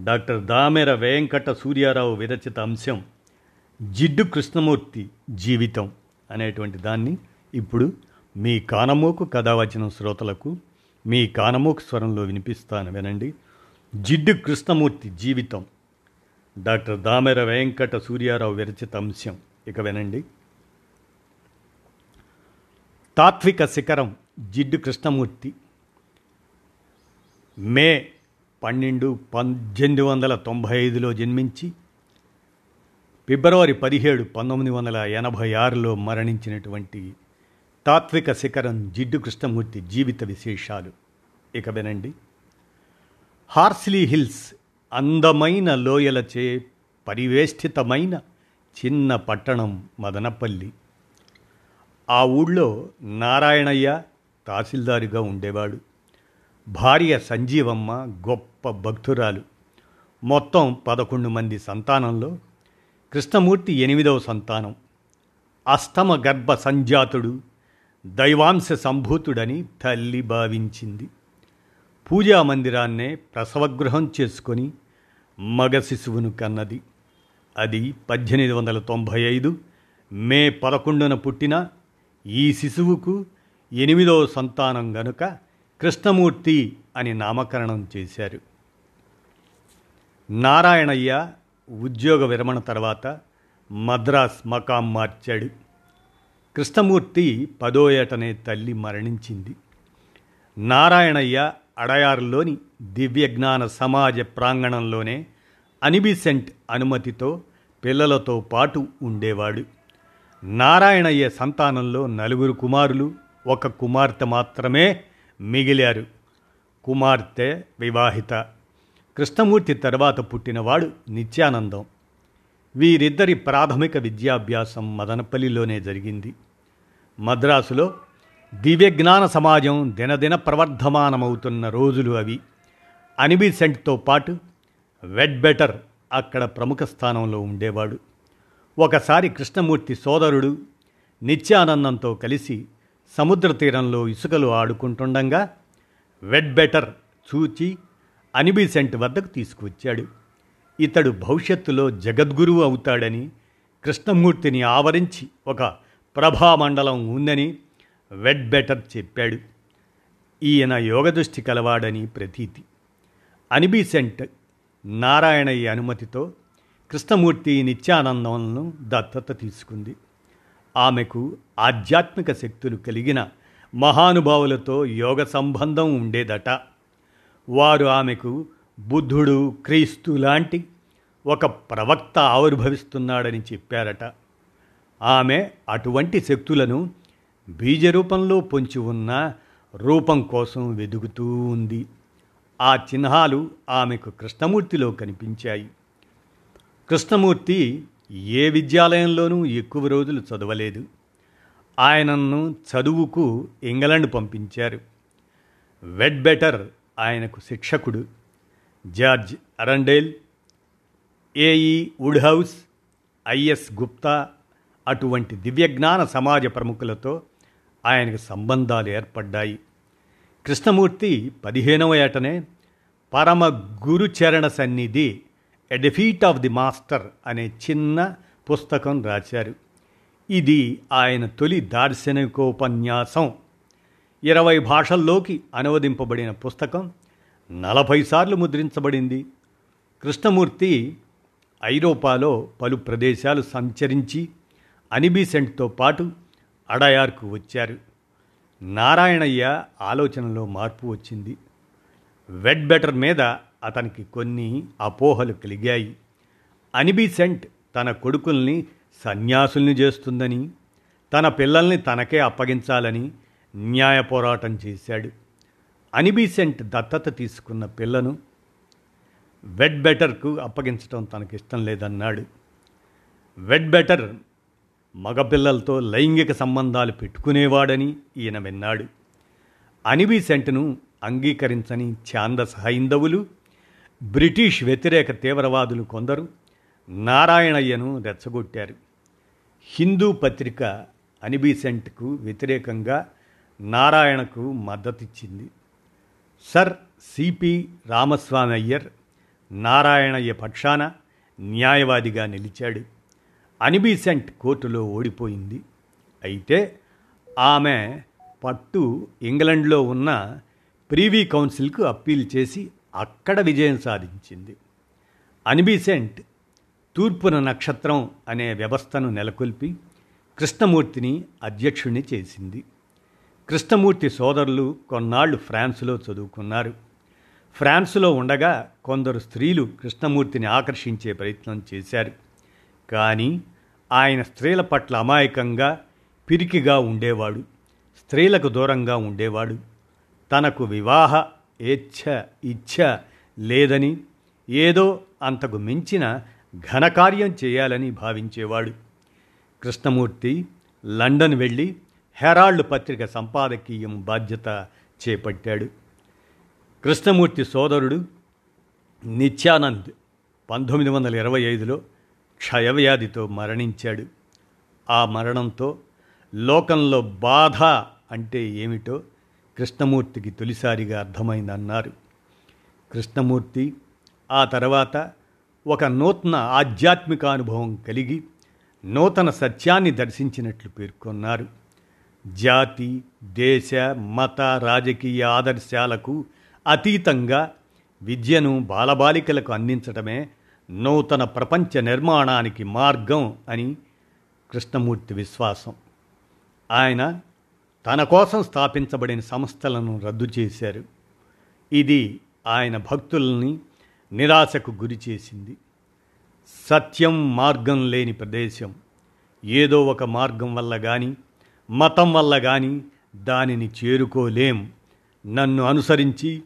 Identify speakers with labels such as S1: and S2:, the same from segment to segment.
S1: Doctor Damera Venkata Suryarao విరచిత అంశం జిడ్డు కృష్ణమూర్తి జీవితం అనేటువంటి దాన్ని ఇప్పుడు మీ కానమోకు కథావచనం శ్రోతలకు మీ కానమోకు స్వరంలో వినిపిస్తాను వినండి. జిడ్డు కృష్ణమూర్తి జీవితం. డాక్టర్ దామెర వెంకట సూర్యారావు విరచిత అంశం. ఇక వినండి. తాత్విక శిఖరం జిడ్డు కృష్ణమూర్తి. మే పన్నెండు పద్దెనిమిది వందల తొంభై ఐదులో జన్మించి ఫిబ్రవరి పదిహేడు పంతొమ్మిది వందల ఎనభై ఆరులో మరణించినటువంటి తాత్విక శిఖరం జిడ్డు కృష్ణమూర్తి జీవిత విశేషాలు. ఇక వినండి. హార్స్లీ హిల్స్ అందమైన లోయలచే పరివేష్టితమైన చిన్న పట్టణం మదనపల్లి. ఆ ఊళ్ళో నారాయణయ్య తహసీల్దారుగా ఉండేవాడు. భార్య సంజీవమ్మ గొప్ప భక్తురాలు. మొత్తం పదకొండు మంది సంతానంలో కృష్ణమూర్తి ఎనిమిదవ సంతానం. అష్టమ గర్భ సంజాతుడు దైవాంశ సంభూతుడని తల్లి భావించింది. పూజా మందిరాన్నే ప్రసవగృహం చేసుకొని మగ శిశువును కన్నది. అది పద్దెనిమిది వందల తొంభై ఐదు మే పదకొండున పుట్టిన ఈ శిశువుకు ఎనిమిదవ సంతానం గనుక కృష్ణమూర్తి అని నామకరణం చేశారు. నారాయణయ్య ఉద్యోగ విరమణ తర్వాత మద్రాస్ మకాం మార్చాడు. కృష్ణమూర్తి పదో ఏటనే తల్లి మరణించింది. నారాయణయ్య అడయారులోని దివ్యజ్ఞాన సమాజ ప్రాంగణంలోనే అనిబిసెంట్ అనుమతితో పిల్లలతో పాటు ఉండేవాడు. నారాయణయ్య సంతానంలో నలుగురు కుమారులు ఒక కుమార్తె మాత్రమే మిగిలారు. కుమార్తె వివాహిత. కృష్ణమూర్తి తర్వాత పుట్టినవాడు నిత్యానందం. వీరిద్దరి ప్రాథమిక విద్యాభ్యాసం మదనపల్లిలోనే జరిగింది. మద్రాసులో దివ్యజ్ఞాన సమాజం దినదిన ప్రవర్ధమానమవుతున్న రోజులు అవి. అనిబిసెంట్తో పాటు వెడ్ బెటర్ అక్కడ ప్రముఖ స్థానంలో ఉండేవాడు. ఒకసారి కృష్ణమూర్తి సోదరుడు నిత్యానందంతో కలిసి సముద్ర తీరంలో ఇసుకలు ఆడుకుంటుండగా వెడ్ బెటర్ చూచి అనిబిసెంట్ వద్దకు తీసుకువచ్చాడు. ఇతడు భవిష్యత్తులో జగద్గురువు అవుతాడని కృష్ణమూర్తిని ఆవరించి ఒక ప్రభామండలం ఉందని వెడ్ బెటర్ చెప్పాడు. ఈయన యోగదృష్టి కలవాడని ప్రతీతి. అనిబిసెంట్ నారాయణయ్య అనుమతితో కృష్ణమూర్తి నిత్యానందంను దత్తత తీసుకుంది. ఆమెకు ఆధ్యాత్మిక శక్తులు కలిగిన మహానుభావులతో యోగ సంబంధం ఉండేదట. వారు ఆమెకు బుద్ధుడు క్రీస్తు లాంటి ఒక ప్రవక్త ఆవిర్భవిస్తున్నాడని చెప్పారట. ఆమె అటువంటి శక్తులను బీజరూపంలో పొంచి ఉన్న రూపం కోసం వెదుగుతూ ఉంది. ఆ చిహ్నాలు ఆమెకు కృష్ణమూర్తిలో కనిపించాయి. కృష్ణమూర్తి ఏ విద్యాలయంలోనూ ఎక్కువ రోజులు చదవలేదు. ఆయనను చదువుకు ఇంగ్లాండ్ పంపించారు. వెడ్ బెటర్ ఆయనకు శిక్షకుడు. George Arundale AE Wodehouse IS Gupta అటువంటి దివ్యజ్ఞాన సమాజ ప్రముఖులతో ఆయనకు సంబంధాలు ఏర్పడ్డాయి. కృష్ణమూర్తి పదిహేనవ ఏటనే పరమ గురుచరణ సన్నిధి ఎ ఆఫ్ ది మాస్టర్ అనే చిన్న పుస్తకం రాశారు. ఇది ఆయన తొలి దార్శనికోపన్యాసం. ఇరవై భాషల్లోకి అనువదింపబడిన పుస్తకం నలభై సార్లు ముద్రించబడింది. కృష్ణమూర్తి ఐరోపాలో పలు ప్రదేశాలు సంచరించి అనిబీసెంట్తో పాటు అడయార్కు వచ్చారు. నారాయణయ్య ఆలోచనలో మార్పు వచ్చింది. వెడ్ బెటర్ మీద అతనికి కొన్ని అపోహలు కలిగాయి. అనిబిసెంట్ తన కొడుకుల్ని సన్యాసుల్ని చేస్తుందని తన పిల్లల్ని తనకే అప్పగించాలని న్యాయ పోరాటం చేశాడు. అనిబిసెంట్ దత్తత తీసుకున్న పిల్లను వెడ్ బెటర్కు అప్పగించడం తనకిష్టం లేదన్నాడు. వెడ్ బెటర్ మగపిల్లలతో లైంగిక సంబంధాలు పెట్టుకునేవాడని ఈయన విన్నాడు. అనిబిసెంట్ను అంగీకరించని ఛాందస హైందవులు బ్రిటిష్ వ్యతిరేక తీవ్రవాదులు కొందరు నారాయణయ్యను రెచ్చగొట్టారు. హిందూ పత్రిక అనిబీసెంట్కు వ్యతిరేకంగా నారాయణకు మద్దతిచ్చింది. సర్ సిపి రామస్వామి అయ్యర్ నారాయణయ్య పక్షాన న్యాయవాదిగా నిలిచాడు. అనిబీసెంట్ కోర్టులో ఓడిపోయింది. అయితే ఆమె పట్టు ఇంగ్లండ్లో ఉన్న ప్రీవీ కౌన్సిల్కు అప్పీల్ చేసి అక్కడ విజయం సాధించింది. అనిబీసెంట్ తూర్పున నక్షత్రం అనే వ్యవస్థను నెలకొల్పి కృష్ణమూర్తిని అధ్యక్షుణ్ణి చేసింది. కృష్ణమూర్తి సోదరులు కొన్నాళ్ళు ఫ్రాన్స్లో చదువుకున్నారు. ఫ్రాన్స్లో ఉండగా కొందరు స్త్రీలు కృష్ణమూర్తిని ఆకర్షించే ప్రయత్నం చేశారు. కానీ ఆయన స్త్రీల పట్ల అమాయకంగా పిరికిగా ఉండేవాడు. స్త్రీలకు దూరంగా ఉండేవాడు. తనకు వివాహ ఏచ్ఛ ఇచ్ఛ లేదని ఏదో అంతకు మించిన ఘనకార్యం చేయాలని భావించేవాడు. కృష్ణమూర్తి లండన్ వెళ్ళి హెరాల్డ్ పత్రిక సంపాదకీయం బాధ్యత చేపట్టాడు. కృష్ణమూర్తి సోదరుడు నిత్యానంద్ పంతొమ్మిది వందల ఇరవై ఐదులో క్షయవ్యాధితో మరణించాడు. ఆ మరణంతో లోకంలో బాధ అంటే ఏమిటో కృష్ణమూర్తికి తొలిసారిగా అర్థమైందన్నారు. కృష్ణమూర్తి ఆ తర్వాత ఒక నూతన ఆధ్యాత్మిక అనుభవం కలిగి నూతన సత్యాన్ని దర్శించినట్లు పేర్కొన్నారు. జాతి దేశ మత రాజకీయ ఆదర్శాలకు అతీతంగా విద్యను బాలబాలికలకు అందించడమే నూతన ప్రపంచ నిర్మాణానికి మార్గం అని కృష్ణమూర్తి విశ్వాసం. ఆయన తన కోసం స్థాపించబడిన సంస్థలను రద్దు చేశారు. ఇది ఆయన భక్తుల్ని నిరాశకు గురి చేసింది. సత్యం మార్గం లేని ప్రదేశం. ఏదో ఒక మార్గం వల్ల కానీ మతం వల్ల కానీ దానిని చేరుకోలేం. నన్ను అనుసరించి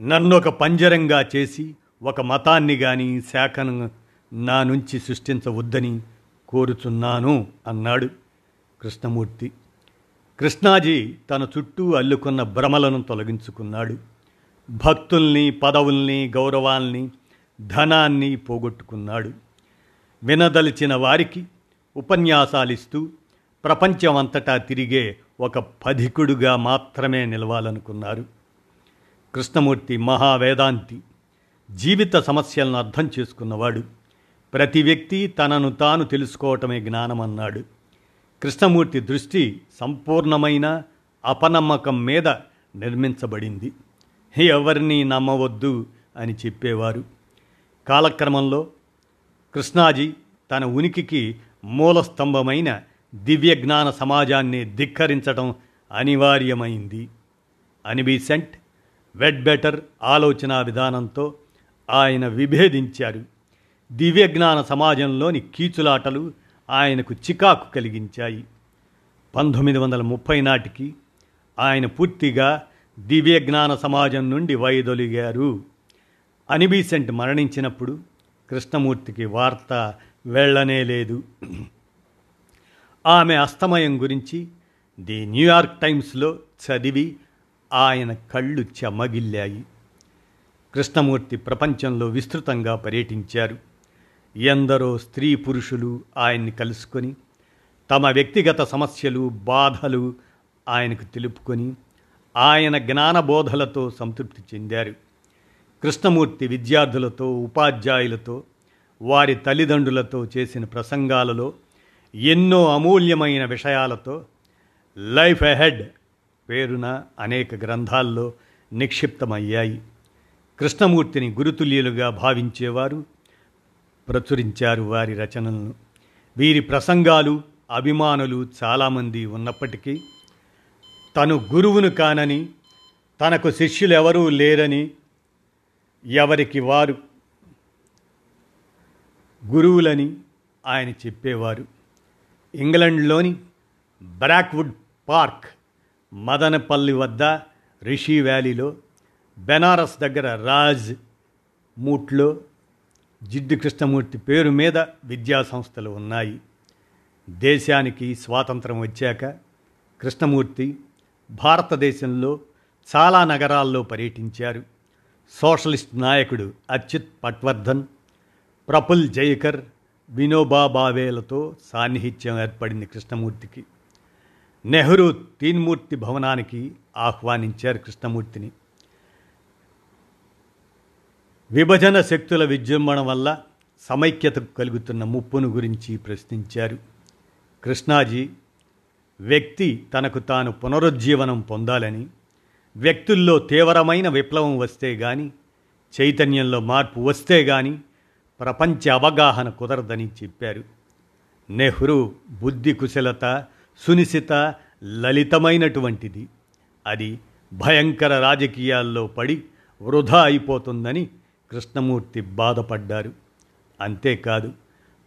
S1: నన్ను ఒక పంజరంగా చేసి ఒక మతాన్ని కానీ శాఖను నా నుంచి సృష్టించవద్దని కోరుచున్నాను అన్నాడు కృష్ణమూర్తి. కృష్ణాజీ తన చుట్టూ అల్లుకున్న భ్రమలను తొలగించుకున్నాడు. భక్తుల్ని పదవుల్ని గౌరవాల్ని ధనాన్ని పోగొట్టుకున్నాడు. వినదలిచిన వారికి ఉపన్యాసాలిస్తూ ప్రపంచమంతటా తిరిగే ఒక పధికుడుగా మాత్రమే నిలవాలనుకున్నారు. కృష్ణమూర్తి మహావేదాంతి జీవిత సమస్యలను అర్థం చేసుకున్నవాడు. ప్రతి వ్యక్తి తనను తాను తెలుసుకోవటమే జ్ఞానమన్నాడు. కృష్ణమూర్తి దృష్టి సంపూర్ణమైన అపనమ్మకం మీద నిర్మించబడింది. ఎవరిని నమ్మవద్దు అని చెప్పేవారు. కాలక్రమంలో కృష్ణాజీ తన ఉనికికి మూలస్తంభమైన దివ్యజ్ఞాన సమాజాన్ని ధిక్కరించడం అనివార్యమైంది. అనిబీసెంట్ వెడ్ బెటర్ ఆలోచన విధానంతో ఆయన విభేదించారు. దివ్యజ్ఞాన సమాజంలోని కీచులాటలు ఆయనకు చికాకు కలిగించాయి. పంతొమ్మిది వందల ముప్పై నాటికి ఆయన పూర్తిగా దివ్యజ్ఞాన సమాజం నుండి వైదొలిగారు. అనిబీసెంట్ మరణించినప్పుడు కృష్ణమూర్తికి వార్త వెళ్ళనే లేదు. ఆమె అస్తమయం గురించి ది న్యూయార్క్ టైమ్స్లో చదివి ఆయన కళ్ళు చెమ్మగిల్లాయి కృష్ణమూర్తి ప్రపంచంలో విస్తృతంగా పర్యటించారు. ఎందరో స్త్రీ పురుషులు ఆయన్ని కలుసుకొని తమ వ్యక్తిగత సమస్యలు బాధలు ఆయనకు తెలుపుకొని ఆయన జ్ఞానబోధలతో సంతృప్తి చెందారు. కృష్ణమూర్తి విద్యార్థులతో ఉపాధ్యాయులతో వారి తల్లిదండ్రులతో చేసిన ప్రసంగాలలో ఎన్నో అమూల్యమైన విషయాలతో లైఫ్ ఎహెడ్ పేరున అనేక గ్రంథాల్లో నిక్షిప్తమయ్యాయి. కృష్ణమూర్తిని గురుతుల్యులుగా భావించేవారు ప్రచురించారు వారి రచనలను. వీరి ప్రసంగాలు అభిమానులు చాలామంది ఉన్నప్పటికీ తను గురువును కానని తనకు శిష్యులు ఎవరూ లేరని ఎవరికి వారు గురువులని ఆయన చెప్పేవారు. ఇంగ్లండ్లోని బ్రాక్వుడ్ పార్క్ మదనపల్లి వద్ద రిషి వ్యాలీలో బెనారస్ దగ్గర రాజ్ మూట్లో జిడ్డు కృష్ణమూర్తి పేరు మీద విద్యాసంస్థలు ఉన్నాయి. దేశానికి స్వాతంత్రం వచ్చాక కృష్ణమూర్తి భారతదేశంలో చాలా నగరాల్లో పర్యటించారు. సోషలిస్ట్ నాయకుడు అచ్యుత్ పట్వర్ధన్ ప్రఫుల్ జైకర్ వినోబా భావేలతో సాన్నిహిత్యం ఏర్పడింది కృష్ణమూర్తికి. నెహ్రూ తీన్మూర్తి భవనానికి ఆహ్వానించారు కృష్ణమూర్తిని. విభజన శక్తుల విజృంభణ వల్ల సమైక్యతకు కలుగుతున్న ముప్పును గురించి ప్రశ్నించారు. కృష్ణాజీ వ్యక్తి తనకు తాను పునరుజ్జీవనం పొందాలని వ్యక్తుల్లో తీవ్రమైన విప్లవం వస్తే గాని చైతన్యంలో మార్పు వస్తే గాని ప్రపంచ అవగాహన కుదరదని చెప్పారు. నెహ్రూ బుద్ధి కుశలత సునిశిత లలితమైనటువంటిది. అది భయంకర రాజకీయాల్లో పడి వృధా అయిపోతుందని కృష్ణమూర్తి బాధపడ్డారు. అంతేకాదు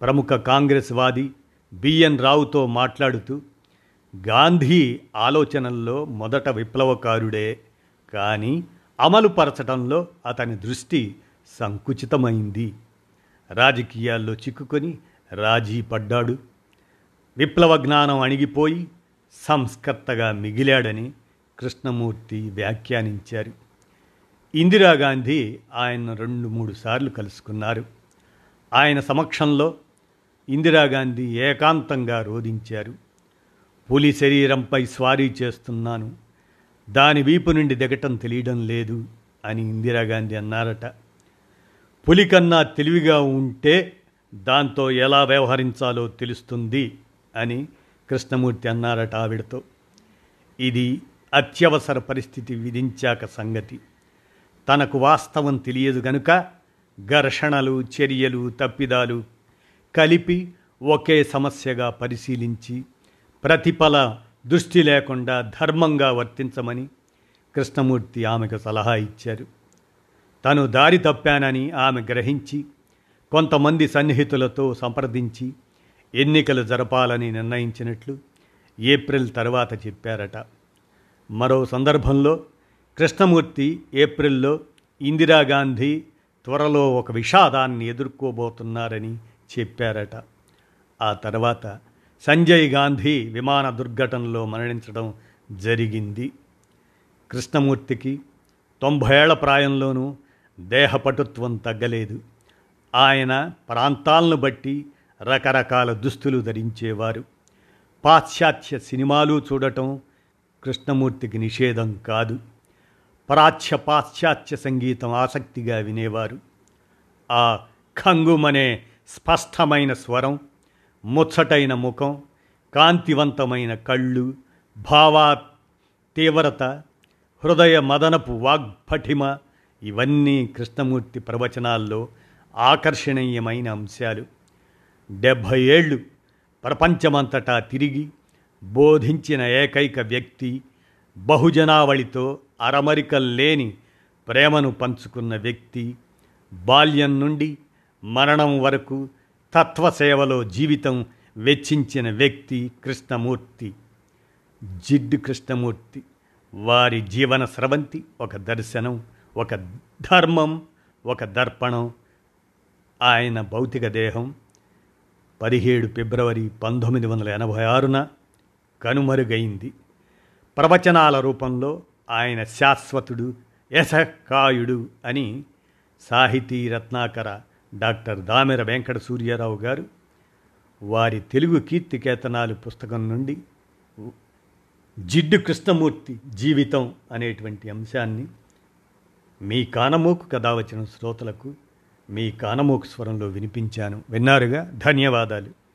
S1: ప్రముఖ కాంగ్రెస్ వాది బిఎన్ రావుతో మాట్లాడుతూ గాంధీ ఆలోచనల్లో మొదట విప్లవకారుడే కానీ అమలుపరచడంలో అతని దృష్టి సంకుచితమైంది. రాజకీయాల్లో చిక్కుకొని రాజీ పడ్డాడు. విప్లవ జ్ఞానం అణిగిపోయి సంస్కర్తగా మిగిలాడని కృష్ణమూర్తి వ్యాఖ్యానించారు. ఇందిరాగాంధీ ఆయన రెండు మూడు సార్లు కలుసుకున్నారు. ఆయన సమక్షంలో ఇందిరాగాంధీ ఏకాంతంగా రోధించారు. పులి శరీరంపై స్వారీ చేస్తున్నాను. దాని వీపు నుండి దిగటం తెలియడం లేదు అని ఇందిరాగాంధీ అన్నారట. పులి కన్నా తెలివిగా ఉంటే దాంతో ఎలా వ్యవహరించాలో తెలుస్తుంది అని కృష్ణమూర్తి అన్నారట ఆవిడతో. ఇది అత్యవసర పరిస్థితి విధించాక సంగతి. తనకు వాస్తవం తెలియదు గనుక ఘర్షణలు చర్యలు తప్పిదాలు కలిపి ఒకే సమస్యగా పరిశీలించి ప్రతిఫల దృష్టి లేకుండా ధర్మంగా వర్తించమని కృష్ణమూర్తి ఆమెకు సలహా ఇచ్చారు. తను దారి తప్పానని ఆమె గ్రహించి కొంతమంది సన్నిహితులతో సంప్రదించి ఎన్నికలు జరపాలని నిర్ణయించినట్లు ఏప్రిల్ తర్వాత చెప్పారట. మరో సందర్భంలో కృష్ణమూర్తి ఏప్రిల్లో ఇందిరాగాంధీ త్వరలో ఒక విషాదాన్ని ఎదుర్కోబోతున్నారని చెప్పారట. ఆ తర్వాత సంజయ్ గాంధీ విమాన దుర్ఘటనలో మరణించడం జరిగింది. కృష్ణమూర్తికి తొంభై ఏళ్ళ ప్రాయంలోనూ దేహపటుత్వం తగ్గలేదు. ఆయన ప్రాంతాలను బట్టి రకరకాల దుస్తులు ధరించేవారు. పాశ్చాత్య సినిమాలు చూడటం కృష్ణమూర్తికి నిషేధం కాదు. ప్రాచ్య పాశ్చాత్య సంగీతం ఆసక్తిగా వినేవారు. ఆ ఖంగుమనే స్పష్టమైన స్వరం ముచ్చటైన ముఖం కాంతివంతమైన కళ్ళు భావా తీవ్రత హృదయ మదనపు వాగ్పఠిమ ఇవన్నీ కృష్ణమూర్తి ప్రవచనాల్లో ఆకర్షణీయమైన అంశాలు. డెబ్భై ఏళ్ళు ప్రపంచమంతటా తిరిగి బోధించిన ఏకైక వ్యక్తి బహుజనావళితో అరమరికల్ లేని ప్రేమను పంచుకున్న వ్యక్తి బాల్యం నుండి మరణం వరకు తత్వసేవలో జీవితం వెచ్చించిన వ్యక్తి కృష్ణమూర్తి. జిడ్డు కృష్ణమూర్తి. వారి జీవన స్రవంతి ఒక దర్శనం ఒక ధర్మం ఒక దర్పణం ఆయన భౌతిక దేహం. పదిహేడు ఫిబ్రవరి పంతొమ్మిది వందల ఎనభై ఆరున కనుమరుగైంది. ప్రవచనాల రూపంలో ఆయన శాశ్వతుడు యశకాయుడు అని సాహితీ రత్నాకర డాక్టర్ దామెర వెంకట సూర్యారావు గారు వారి తెలుగు కీర్తికేతనాలు పుస్తకం నుండి జిడ్డు కృష్ణమూర్తి జీవితం అనేటువంటి అంశాన్ని మీ కానమోకు కథ వచ్చిన శ్రోతలకు మీ కానమోకు స్వరంలో వినిపించాను. విన్నారుగా? ధన్యవాదాలు.